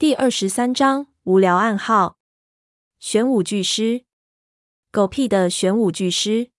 第二十三章无聊暗号。玄武巨狮，狗屁的玄武巨狮！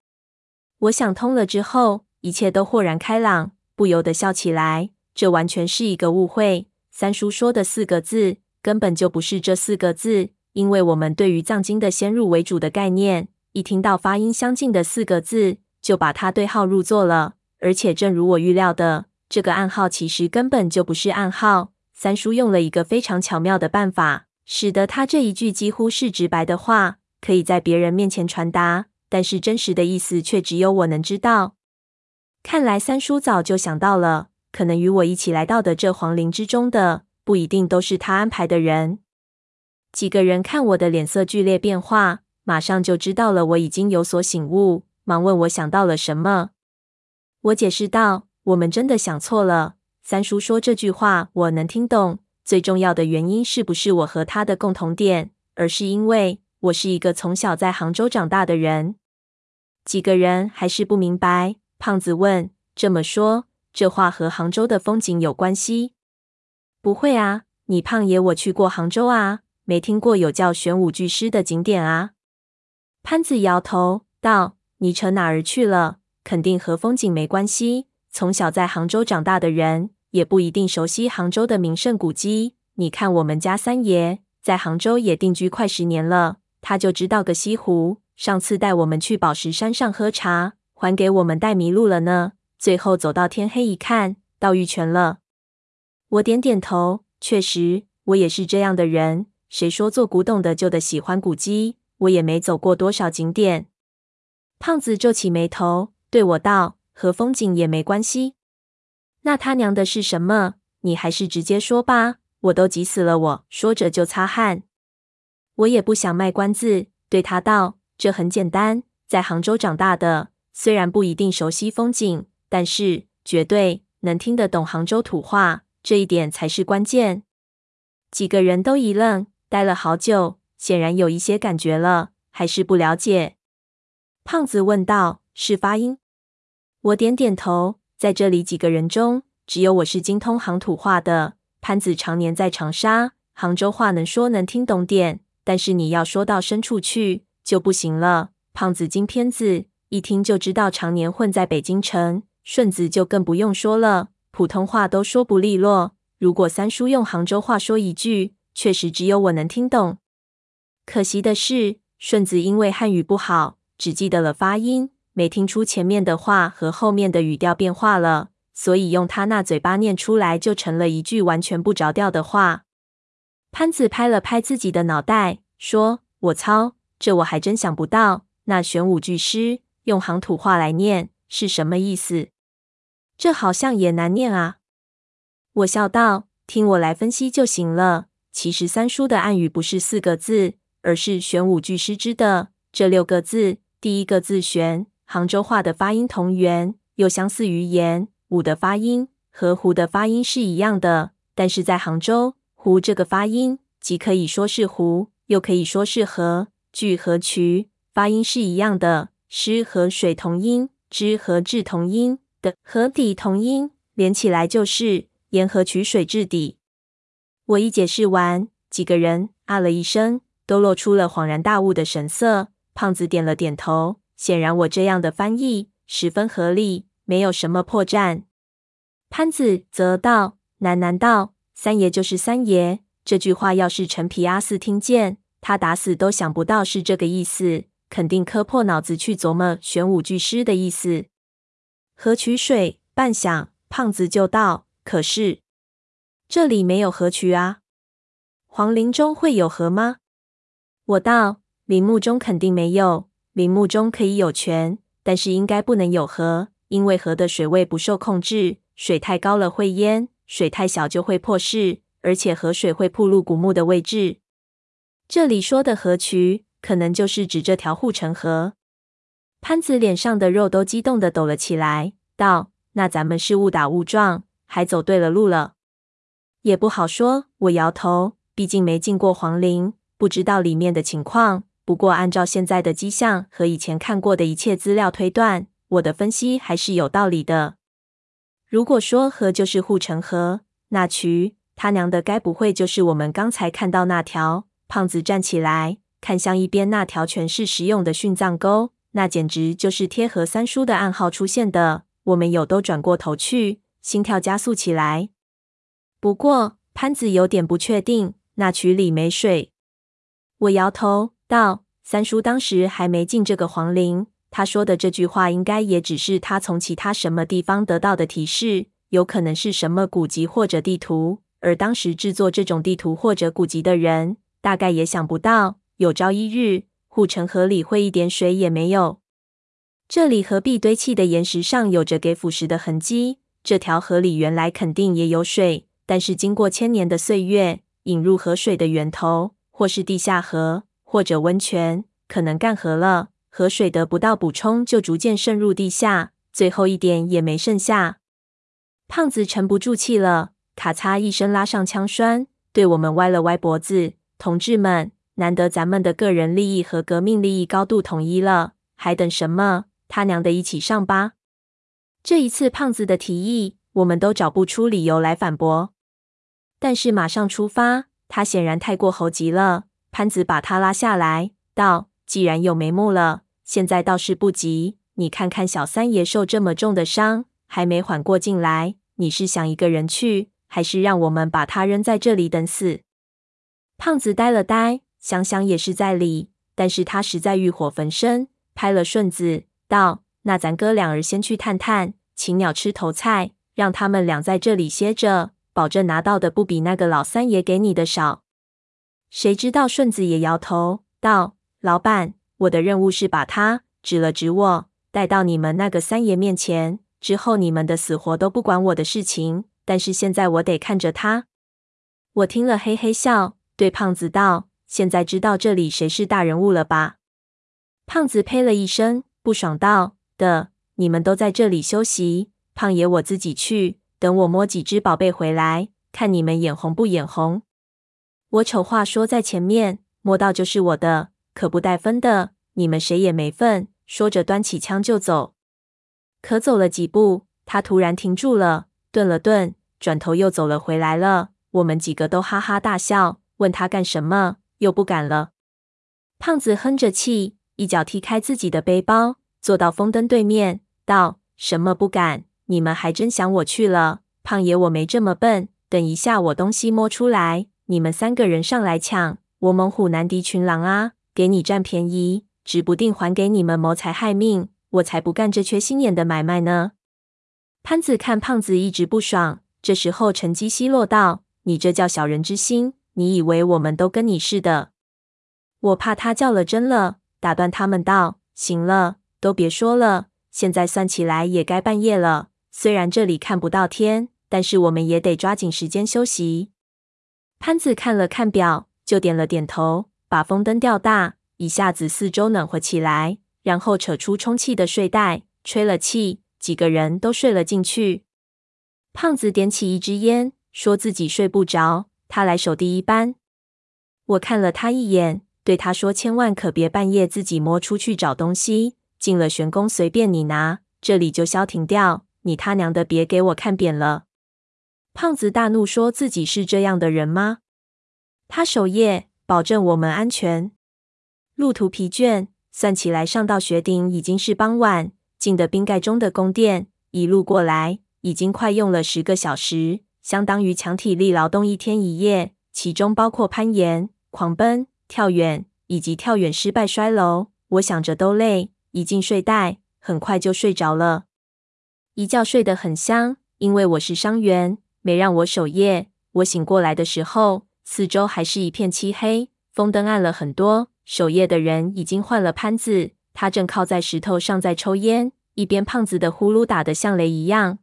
我想通了之后，一切都豁然开朗，不由得笑起来。这完全是一个误会。三叔说的四个字，根本就不是这四个字，因为我们对于藏经的先入为主的概念，一听到发音相近的四个字，就把它对号入座了。而且，正如我预料的，这个暗号其实根本就不是暗号。三叔用了一个非常巧妙的办法，使得他这一句几乎是直白的话，可以在别人面前传达，但是真实的意思却只有我能知道。看来三叔早就想到了，可能与我一起来到的这皇陵之中的，不一定都是他安排的人。几个人看我的脸色剧烈变化，马上就知道了我已经有所醒悟，忙问我想到了什么。我解释道：“我们真的想错了。三叔说这句话，我能听懂。最重要的原因是不是我和他的共同点，而是因为我是一个从小在杭州长大的人。”几个人还是不明白。胖子问：“这么说，这话和杭州的风景有关系？”“不会啊，你胖爷我去过杭州啊，没听过有叫玄武巨狮的景点啊。”潘子摇头道：“你扯哪儿去了？”肯定和风景没关系。从小在杭州长大的人，也不一定熟悉杭州的名胜古迹。你看我们家三爷在杭州也定居快十年了，他就知道个西湖。上次带我们去宝石山上喝茶，还给我们带迷路了呢。最后走到天黑一看，到玉泉了。我点点头，确实，我也是这样的人。谁说做古董的就得喜欢古迹？我也没走过多少景点。胖子皱起眉头。对我道：“和风景也没关系，那他娘的是什么？你还是直接说吧，我都急死了我。”说着就擦汗。我也不想卖关子，对他道：“这很简单，在杭州长大的，虽然不一定熟悉风景，但是绝对能听得懂杭州土话，这一点才是关键。”几个人都一愣，呆了好久，显然有一些感觉了，还是不了解。胖子问道。是发音，我点点头。在这里几个人中，只有我是精通杭土话的。潘子常年在长沙，杭州话能说能听懂点，但是你要说到深处去就不行了。胖子金片子，一听就知道常年混在北京城。顺子就更不用说了，普通话都说不利落。如果三叔用杭州话说一句，确实只有我能听懂。可惜的是，顺子因为汉语不好，只记得了发音。没听出前面的话和后面的语调变化了，所以用他那嘴巴念出来就成了一句完全不着调的话。潘子拍了拍自己的脑袋，说：“我操，这我还真想不到。那玄武巨狮用杭土话来念是什么意思？这好像也难念啊。”我笑道：“听我来分析就行了。其实三叔的暗语不是四个字，而是玄武巨狮之的这六个字。第一个字玄。”杭州话的发音同源，又相似于言。武的发音和湖的发音是一样的，但是在杭州，湖这个发音既可以说是湖，又可以说是河。聚和渠发音是一样的，狮和水同音，之和至同音的河底同音，连起来就是沿河取水至底。我一解释完，几个人啊了一声，都露出了恍然大悟的神色。胖子点了点头。显然，我这样的翻译十分合理，没有什么破绽。潘子则道：“喃喃道，三爷就是三爷。这句话要是陈皮阿四听见，他打死都想不到是这个意思，肯定磕破脑子去琢磨玄武巨狮的意思。”河渠水，半晌，胖子就道：“可是这里没有河渠啊，皇陵中会有河吗？”我道：“陵墓中肯定没有。”陵墓中可以有泉，但是应该不能有河，因为河的水位不受控制，水太高了会淹，水太小就会破势，而且河水会暴露古墓的位置。这里说的河渠，可能就是指这条护城河。潘子脸上的肉都激动的抖了起来，道：“那咱们是误打误撞，还走对了路了？”也不好说，我摇头，毕竟没进过皇陵，不知道里面的情况。不过，按照现在的迹象和以前看过的一切资料推断，我的分析还是有道理的。如果说河就是护城河，那渠他娘的，该不会就是我们刚才看到那条？胖子站起来，看向一边那条全是石勇的殉葬沟，那简直就是贴合三叔的暗号出现的。我们有都转过头去，心跳加速起来。不过潘子有点不确定，那渠里没水。我摇头道：“三叔当时还没进这个皇陵，他说的这句话应该也只是他从其他什么地方得到的提示，有可能是什么古籍或者地图。而当时制作这种地图或者古籍的人，大概也想不到，有朝一日护城河里会一点水也没有。这里河壁堆砌的岩石上有着给腐蚀的痕迹，这条河里原来肯定也有水，但是经过千年的岁月，引入河水的源头，或是地下河，或者温泉，可能干涸了，河水得不到补充，就逐渐渗入地下，最后一点也没剩下。胖子沉不住气了。咔嚓一声，拉上枪栓，对我们歪了歪脖子。同志们，难得咱们的个人利益和革命利益高度统一了，还等什么？他娘的，一起上吧！这一次，胖子的提议，我们都找不出理由来反驳。但是马上出发，他显然太过猴急了。潘子把他拉下来，道：“既然有眉目了，现在倒是不急。你看看小三爷受这么重的伤，还没缓过劲来，你是想一个人去？”还是让我们把他扔在这里等死？胖子呆了呆，想想也是在理，但是他实在欲火焚身，拍了顺子道：“那咱哥俩儿先去探探，请鸟吃头菜，让他们俩在这里歇着，保证拿到的不比那个老三爷给你的少。”谁知道顺子也摇头道：“老板，我的任务是把他指了指我，带到你们那个三爷面前，之后你们的死活都不管我的事情。”但是现在我得看着他。我听了嘿嘿笑，对胖子道：“现在知道这里谁是大人物了吧？”胖子呸了一声，不爽道：“的，你们都在这里休息，胖爷我自己去。等我摸几只宝贝回来，看你们眼红不眼红。”我丑话说在前面，摸到就是我的，可不带分的。你们谁也没份。说着，端起枪就走。可走了几步，他突然停住了，顿了顿。转头又走了回来了，我们几个都哈哈大笑，问他干什么，又不敢了。胖子哼着气，一脚踢开自己的背包，坐到风灯对面，道：“什么不敢？你们还真想我去了？胖爷我没这么笨，等一下我东西摸出来，你们三个人上来抢，我猛虎难敌群狼啊！给你占便宜，指不定还给你们谋财害命，我才不干这缺心眼的买卖呢。”潘子看胖子一直不爽。这时候，沉积奚落道：“你这叫小人之心！你以为我们都跟你似的？”我怕他较了真了，打断他们道：“行了，都别说了。现在算起来也该半夜了。虽然这里看不到天，但是我们也得抓紧时间休息。”潘子看了看表，就点了点头，把风灯调大，一下子四周暖和起来，然后扯出充气的睡袋，吹了气，几个人都睡了进去。胖子点起一支烟，说自己睡不着，他来守第一班。我看了他一眼，对他说：“千万可别半夜自己摸出去找东西，进了玄宫随便你拿，这里就消停掉。你他娘的别给我看扁了！”胖子大怒，说自己是这样的人吗？他守夜，保证我们安全。路途疲倦，算起来上到雪顶已经是傍晚。进的冰盖中的宫殿，一路过来。已经快用了十个小时，相当于强体力劳动一天一夜，其中包括攀岩、狂奔、跳远以及跳远失败摔楼。我想着都累，一进睡袋，很快就睡着了。一觉睡得很香，因为我是伤员，没让我守夜。我醒过来的时候，四周还是一片漆黑，风灯暗了很多。守夜的人已经换了潘子，他正靠在石头上在抽烟，一边胖子的呼噜打得像雷一样。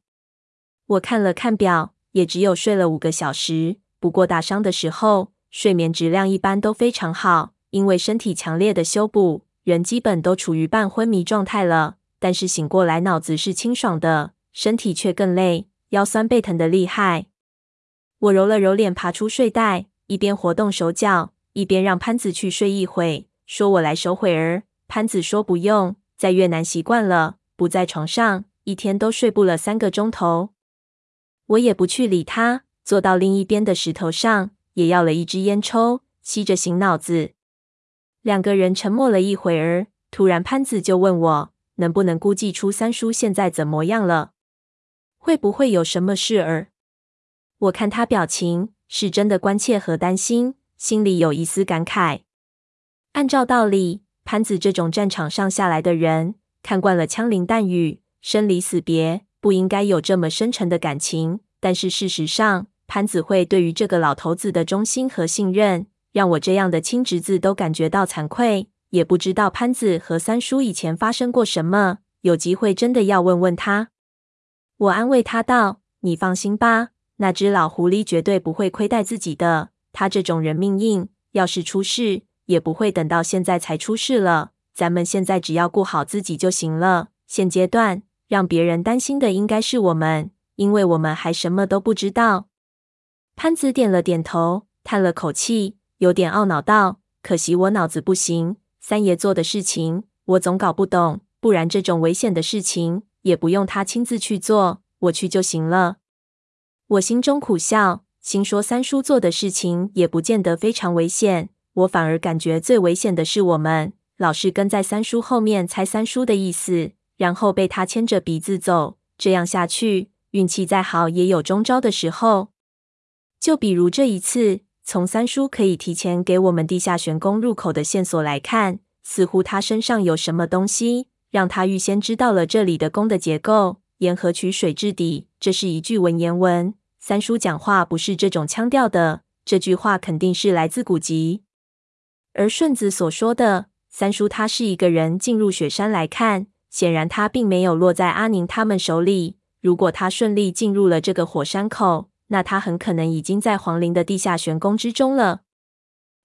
我看了看表，也只有睡了五个小时。不过打伤的时候，睡眠质量一般都非常好，因为身体强烈的修补，人基本都处于半昏迷状态了。但是醒过来，脑子是清爽的，身体却更累，腰酸背疼的厉害。我揉了揉脸，爬出睡袋，一边活动手脚，一边让潘子去睡一会，说我来守会儿。潘子说不用，在越南习惯了，不在床上，一天都睡不了三个钟头。我也不去理他，坐到另一边的石头上，也要了一支烟抽，吸着醒脑子。两个人沉默了一会儿，突然潘子就问我，能不能估计出三叔现在怎么样了？会不会有什么事儿？我看他表情是真的关切和担心，心里有一丝感慨。按照道理，潘子这种战场上下来的人，看惯了枪林弹雨、生离死别，不应该有这么深沉的感情。但是事实上，潘子会对于这个老头子的忠心和信任，让我这样的亲侄子都感觉到惭愧。也不知道潘子和三叔以前发生过什么，有机会真的要问问他。我安慰他道：“你放心吧，那只老狐狸绝对不会亏待自己的。他这种人命硬，要是出事，也不会等到现在才出事了。咱们现在只要顾好自己就行了。现阶段，让别人担心的应该是我们，因为我们还什么都不知道。”潘子点了点头，叹了口气，有点懊恼道：“可惜我脑子不行，三爷做的事情，我总搞不懂。不然这种危险的事情，”也不用他亲自去做，我去就行了。我心中苦笑，心说三叔做的事情也不见得非常危险，我反而感觉最危险的是我们老是跟在三叔后面猜三叔的意思，然后被他牵着鼻子走。这样下去，运气再好也有中招的时候。就比如这一次，从三叔可以提前给我们地下玄宫入口的线索来看，似乎他身上有什么东西。让他预先知道了这里的宫的结构，沿河取水制底，这是一句文言文。三叔讲话不是这种腔调的，这句话肯定是来自古籍。而顺子所说的三叔，他是一个人进入雪山来看，显然他并没有落在阿宁他们手里。如果他顺利进入了这个火山口，那他很可能已经在皇陵的地下玄宫之中了。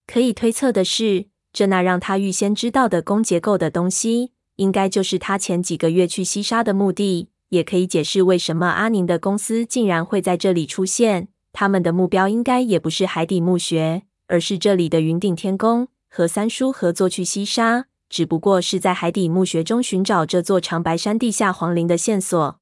可以推测的是，这那让他预先知道的宫结构的东西。应该就是他前几个月去西沙的目的，也可以解释为什么阿宁的公司竟然会在这里出现。他们的目标应该也不是海底墓穴，而是这里的云顶天宫。和三叔合作去西沙，只不过是在海底墓穴中寻找这座长白山地下皇陵的线索。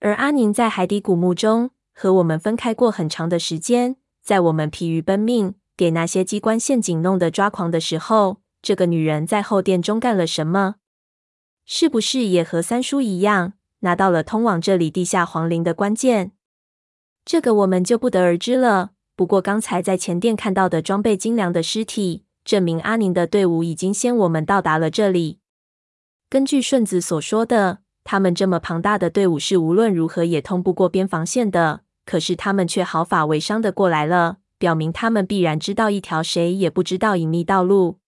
而阿宁在海底古墓中和我们分开过很长的时间，在我们疲于奔命，给那些机关陷阱弄得抓狂的时候，这个女人在后殿中干了什么？是不是也和三叔一样，拿到了通往这里地下皇陵的关键？这个我们就不得而知了。不过刚才在前殿看到的装备精良的尸体，证明阿宁的队伍已经先我们到达了这里。根据顺子所说的，他们这么庞大的队伍是无论如何也通不过边防线的。可是他们却毫发未伤的过来了，表明他们必然知道一条谁也不知道隐秘道路。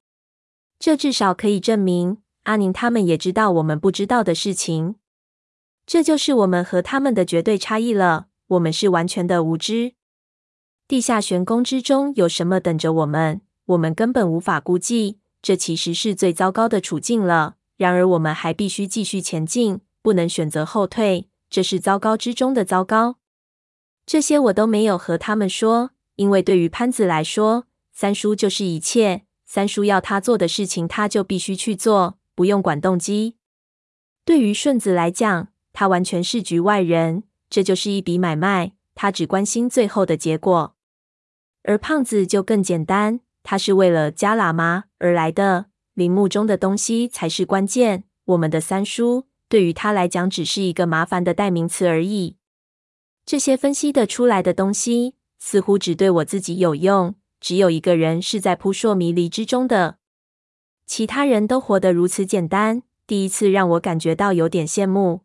这至少可以证明。阿宁他们也知道我们不知道的事情，这就是我们和他们的绝对差异了。我们是完全的无知。地下玄宫之中有什么等着我们，我们根本无法估计。这其实是最糟糕的处境了。然而我们还必须继续前进，不能选择后退。这是糟糕之中的糟糕。这些我都没有和他们说，因为对于潘子来说，三叔就是一切。三叔要他做的事情，他就必须去做。不用管动机。对于顺子来讲，他完全是局外人，这就是一笔买卖，他只关心最后的结果。而胖子就更简单，他是为了加喇嘛而来的，陵墓中的东西才是关键。我们的三叔对于他来讲只是一个麻烦的代名词而已。这些分析得出来的东西，似乎只对我自己有用。只有一个人是在扑朔迷离之中的。其他人都活得如此简单，第一次让我感觉到有点羡慕。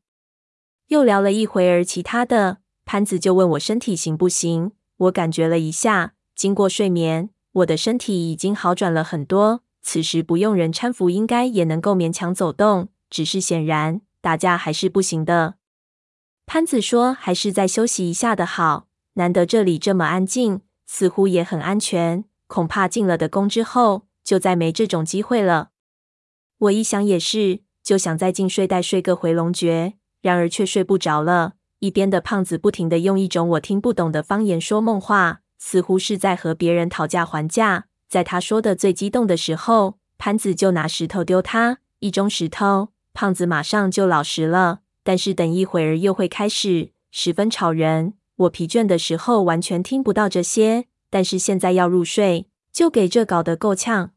又聊了一会儿其他的，潘子就问我身体行不行。我感觉了一下，经过睡眠，我的身体已经好转了很多。此时不用人搀扶，应该也能够勉强走动。只是显然打架还是不行的。潘子说：“还是再休息一下的好，难得这里这么安静，似乎也很安全。恐怕进了的宫之后。”就再没这种机会了。我一想也是，就想再进睡袋睡个回笼觉，然而却睡不着了。一边的胖子不停地用一种我听不懂的方言说梦话，似乎是在和别人讨价还价。在他说的最激动的时候，潘子就拿石头丢他，一中石头，胖子马上就老实了。但是等一会儿又会开始，十分吵人。我疲倦的时候完全听不到这些，但是现在要入睡，就给这搞得够呛。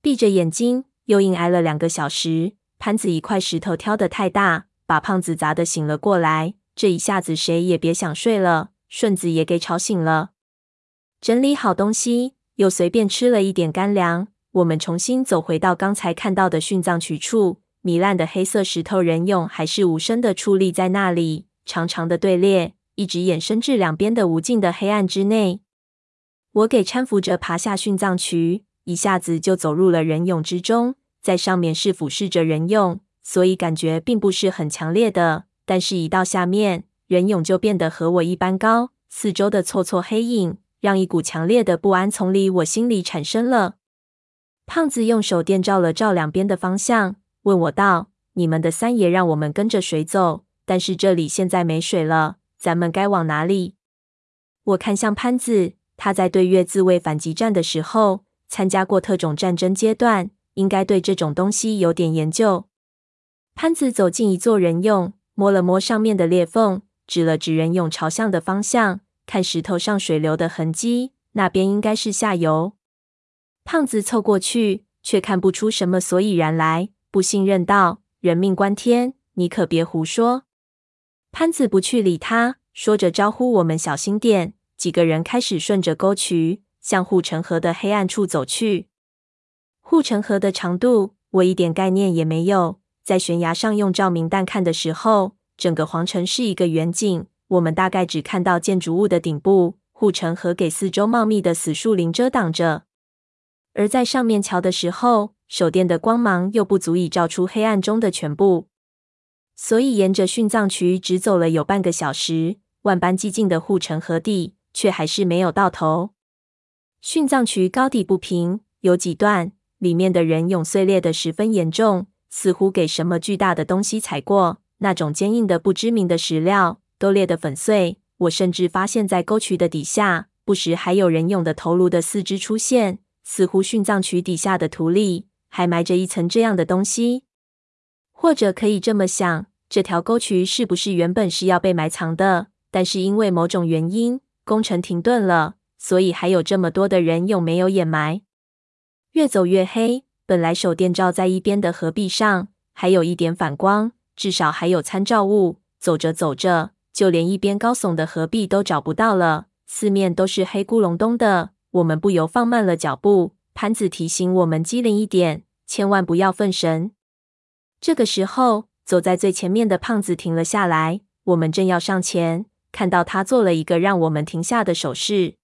闭着眼睛，又硬挨了两个小时。潘子一块石头挑得太大，把胖子砸得醒了过来。这一下子谁也别想睡了，顺子也给吵醒了。整理好东西，又随便吃了一点干粮。我们重新走回到刚才看到的殉葬渠处，糜烂的黑色石头人俑还是无声的矗立在那里，长长的队列一直延伸至两边的无尽的黑暗之内。我给搀扶着爬下殉葬渠，一下子就走入了人俑之中，在上面是俯视着人俑，所以感觉并不是很强烈的。但是，一到下面，人俑就变得和我一般高，四周的错错黑影让一股强烈的不安从里我心里产生了。胖子用手电照了照两边的方向，问我道：“你们的三爷让我们跟着水走，但是这里现在没水了，咱们该往哪里？”我看向潘子，他在对越自卫反击战的时候参加过特种战争阶段，应该对这种东西有点研究。潘子走进一座人俑，摸了摸上面的裂缝，指了指人俑朝向的方向，看石头上水流的痕迹，那边应该是下游。胖子凑过去，却看不出什么所以然来，不信任道：“人命关天，你可别胡说。”潘子不去理他，说着招呼我们小心点。几个人开始顺着沟渠向护城河的黑暗处走去。护城河的长度，我一点概念也没有。在悬崖上用照明弹看的时候，整个皇城是一个远景，我们大概只看到建筑物的顶部，护城河给四周茂密的死树林遮挡着。而在上面瞧的时候，手电的光芒又不足以照出黑暗中的全部，所以沿着殉葬渠直走了有半个小时，万般寂静的护城河底却还是没有到头。殉葬渠高底不平，有几段里面的人俑碎裂的十分严重，似乎给什么巨大的东西踩过，那种坚硬的不知名的石料都裂得粉碎。我甚至发现，在沟渠的底下，不时还有人俑的头颅的四肢出现。似乎殉葬渠底下的土里还埋着一层这样的东西，或者可以这么想：这条沟渠是不是原本是要被埋藏的？但是因为某种原因，工程停顿了，所以还有这么多的人又没有掩埋。越走越黑，本来手电照在一边的河壁上，还有一点反光，至少还有参照物。走着走着，就连一边高耸的河壁都找不到了，四面都是黑咕隆咚的。我们不由放慢了脚步。潘子提醒我们机灵一点，千万不要分神。这个时候，走在最前面的胖子停了下来。我们正要上前，看到他做了一个让我们停下的手势。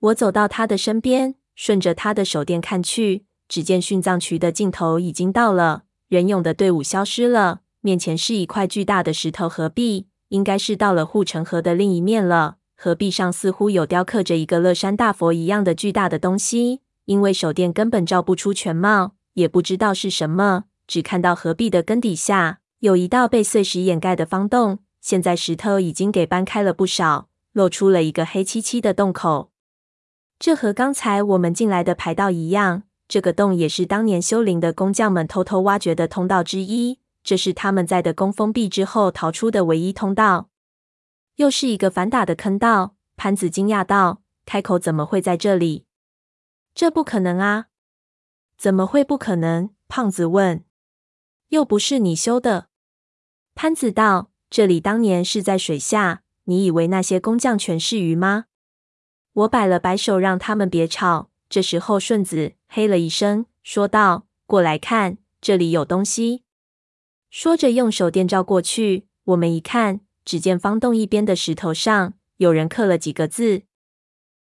我走到他的身边，顺着他的手电看去，只见殉葬渠的尽头已经到了，人俑的队伍消失了，面前是一块巨大的石头河壁，应该是到了护城河的另一面了。河壁上似乎有雕刻着一个乐山大佛一样的巨大的东西，因为手电根本照不出全貌，也不知道是什么，只看到河壁的根底下有一道被碎石掩盖的方洞。现在石头已经给搬开了不少，露出了一个黑漆漆的洞口。这和刚才我们进来的排道一样，这个洞也是当年修陵的工匠们偷偷挖掘的通道之一。这是他们在的宫封闭之后逃出的唯一通道。又是一个反打的坑道，潘子惊讶道：“开口怎么会在这里？这不可能啊！怎么会不可能？”胖子问：“又不是你修的。”潘子道：“这里当年是在水下，你以为那些工匠全是鱼吗？”我摆了摆手，让他们别吵。这时候，顺子嘿了一声，说道：“过来看，这里有东西。”说着，用手电照过去。我们一看。只见方洞一边的石头上有人刻了几个字：“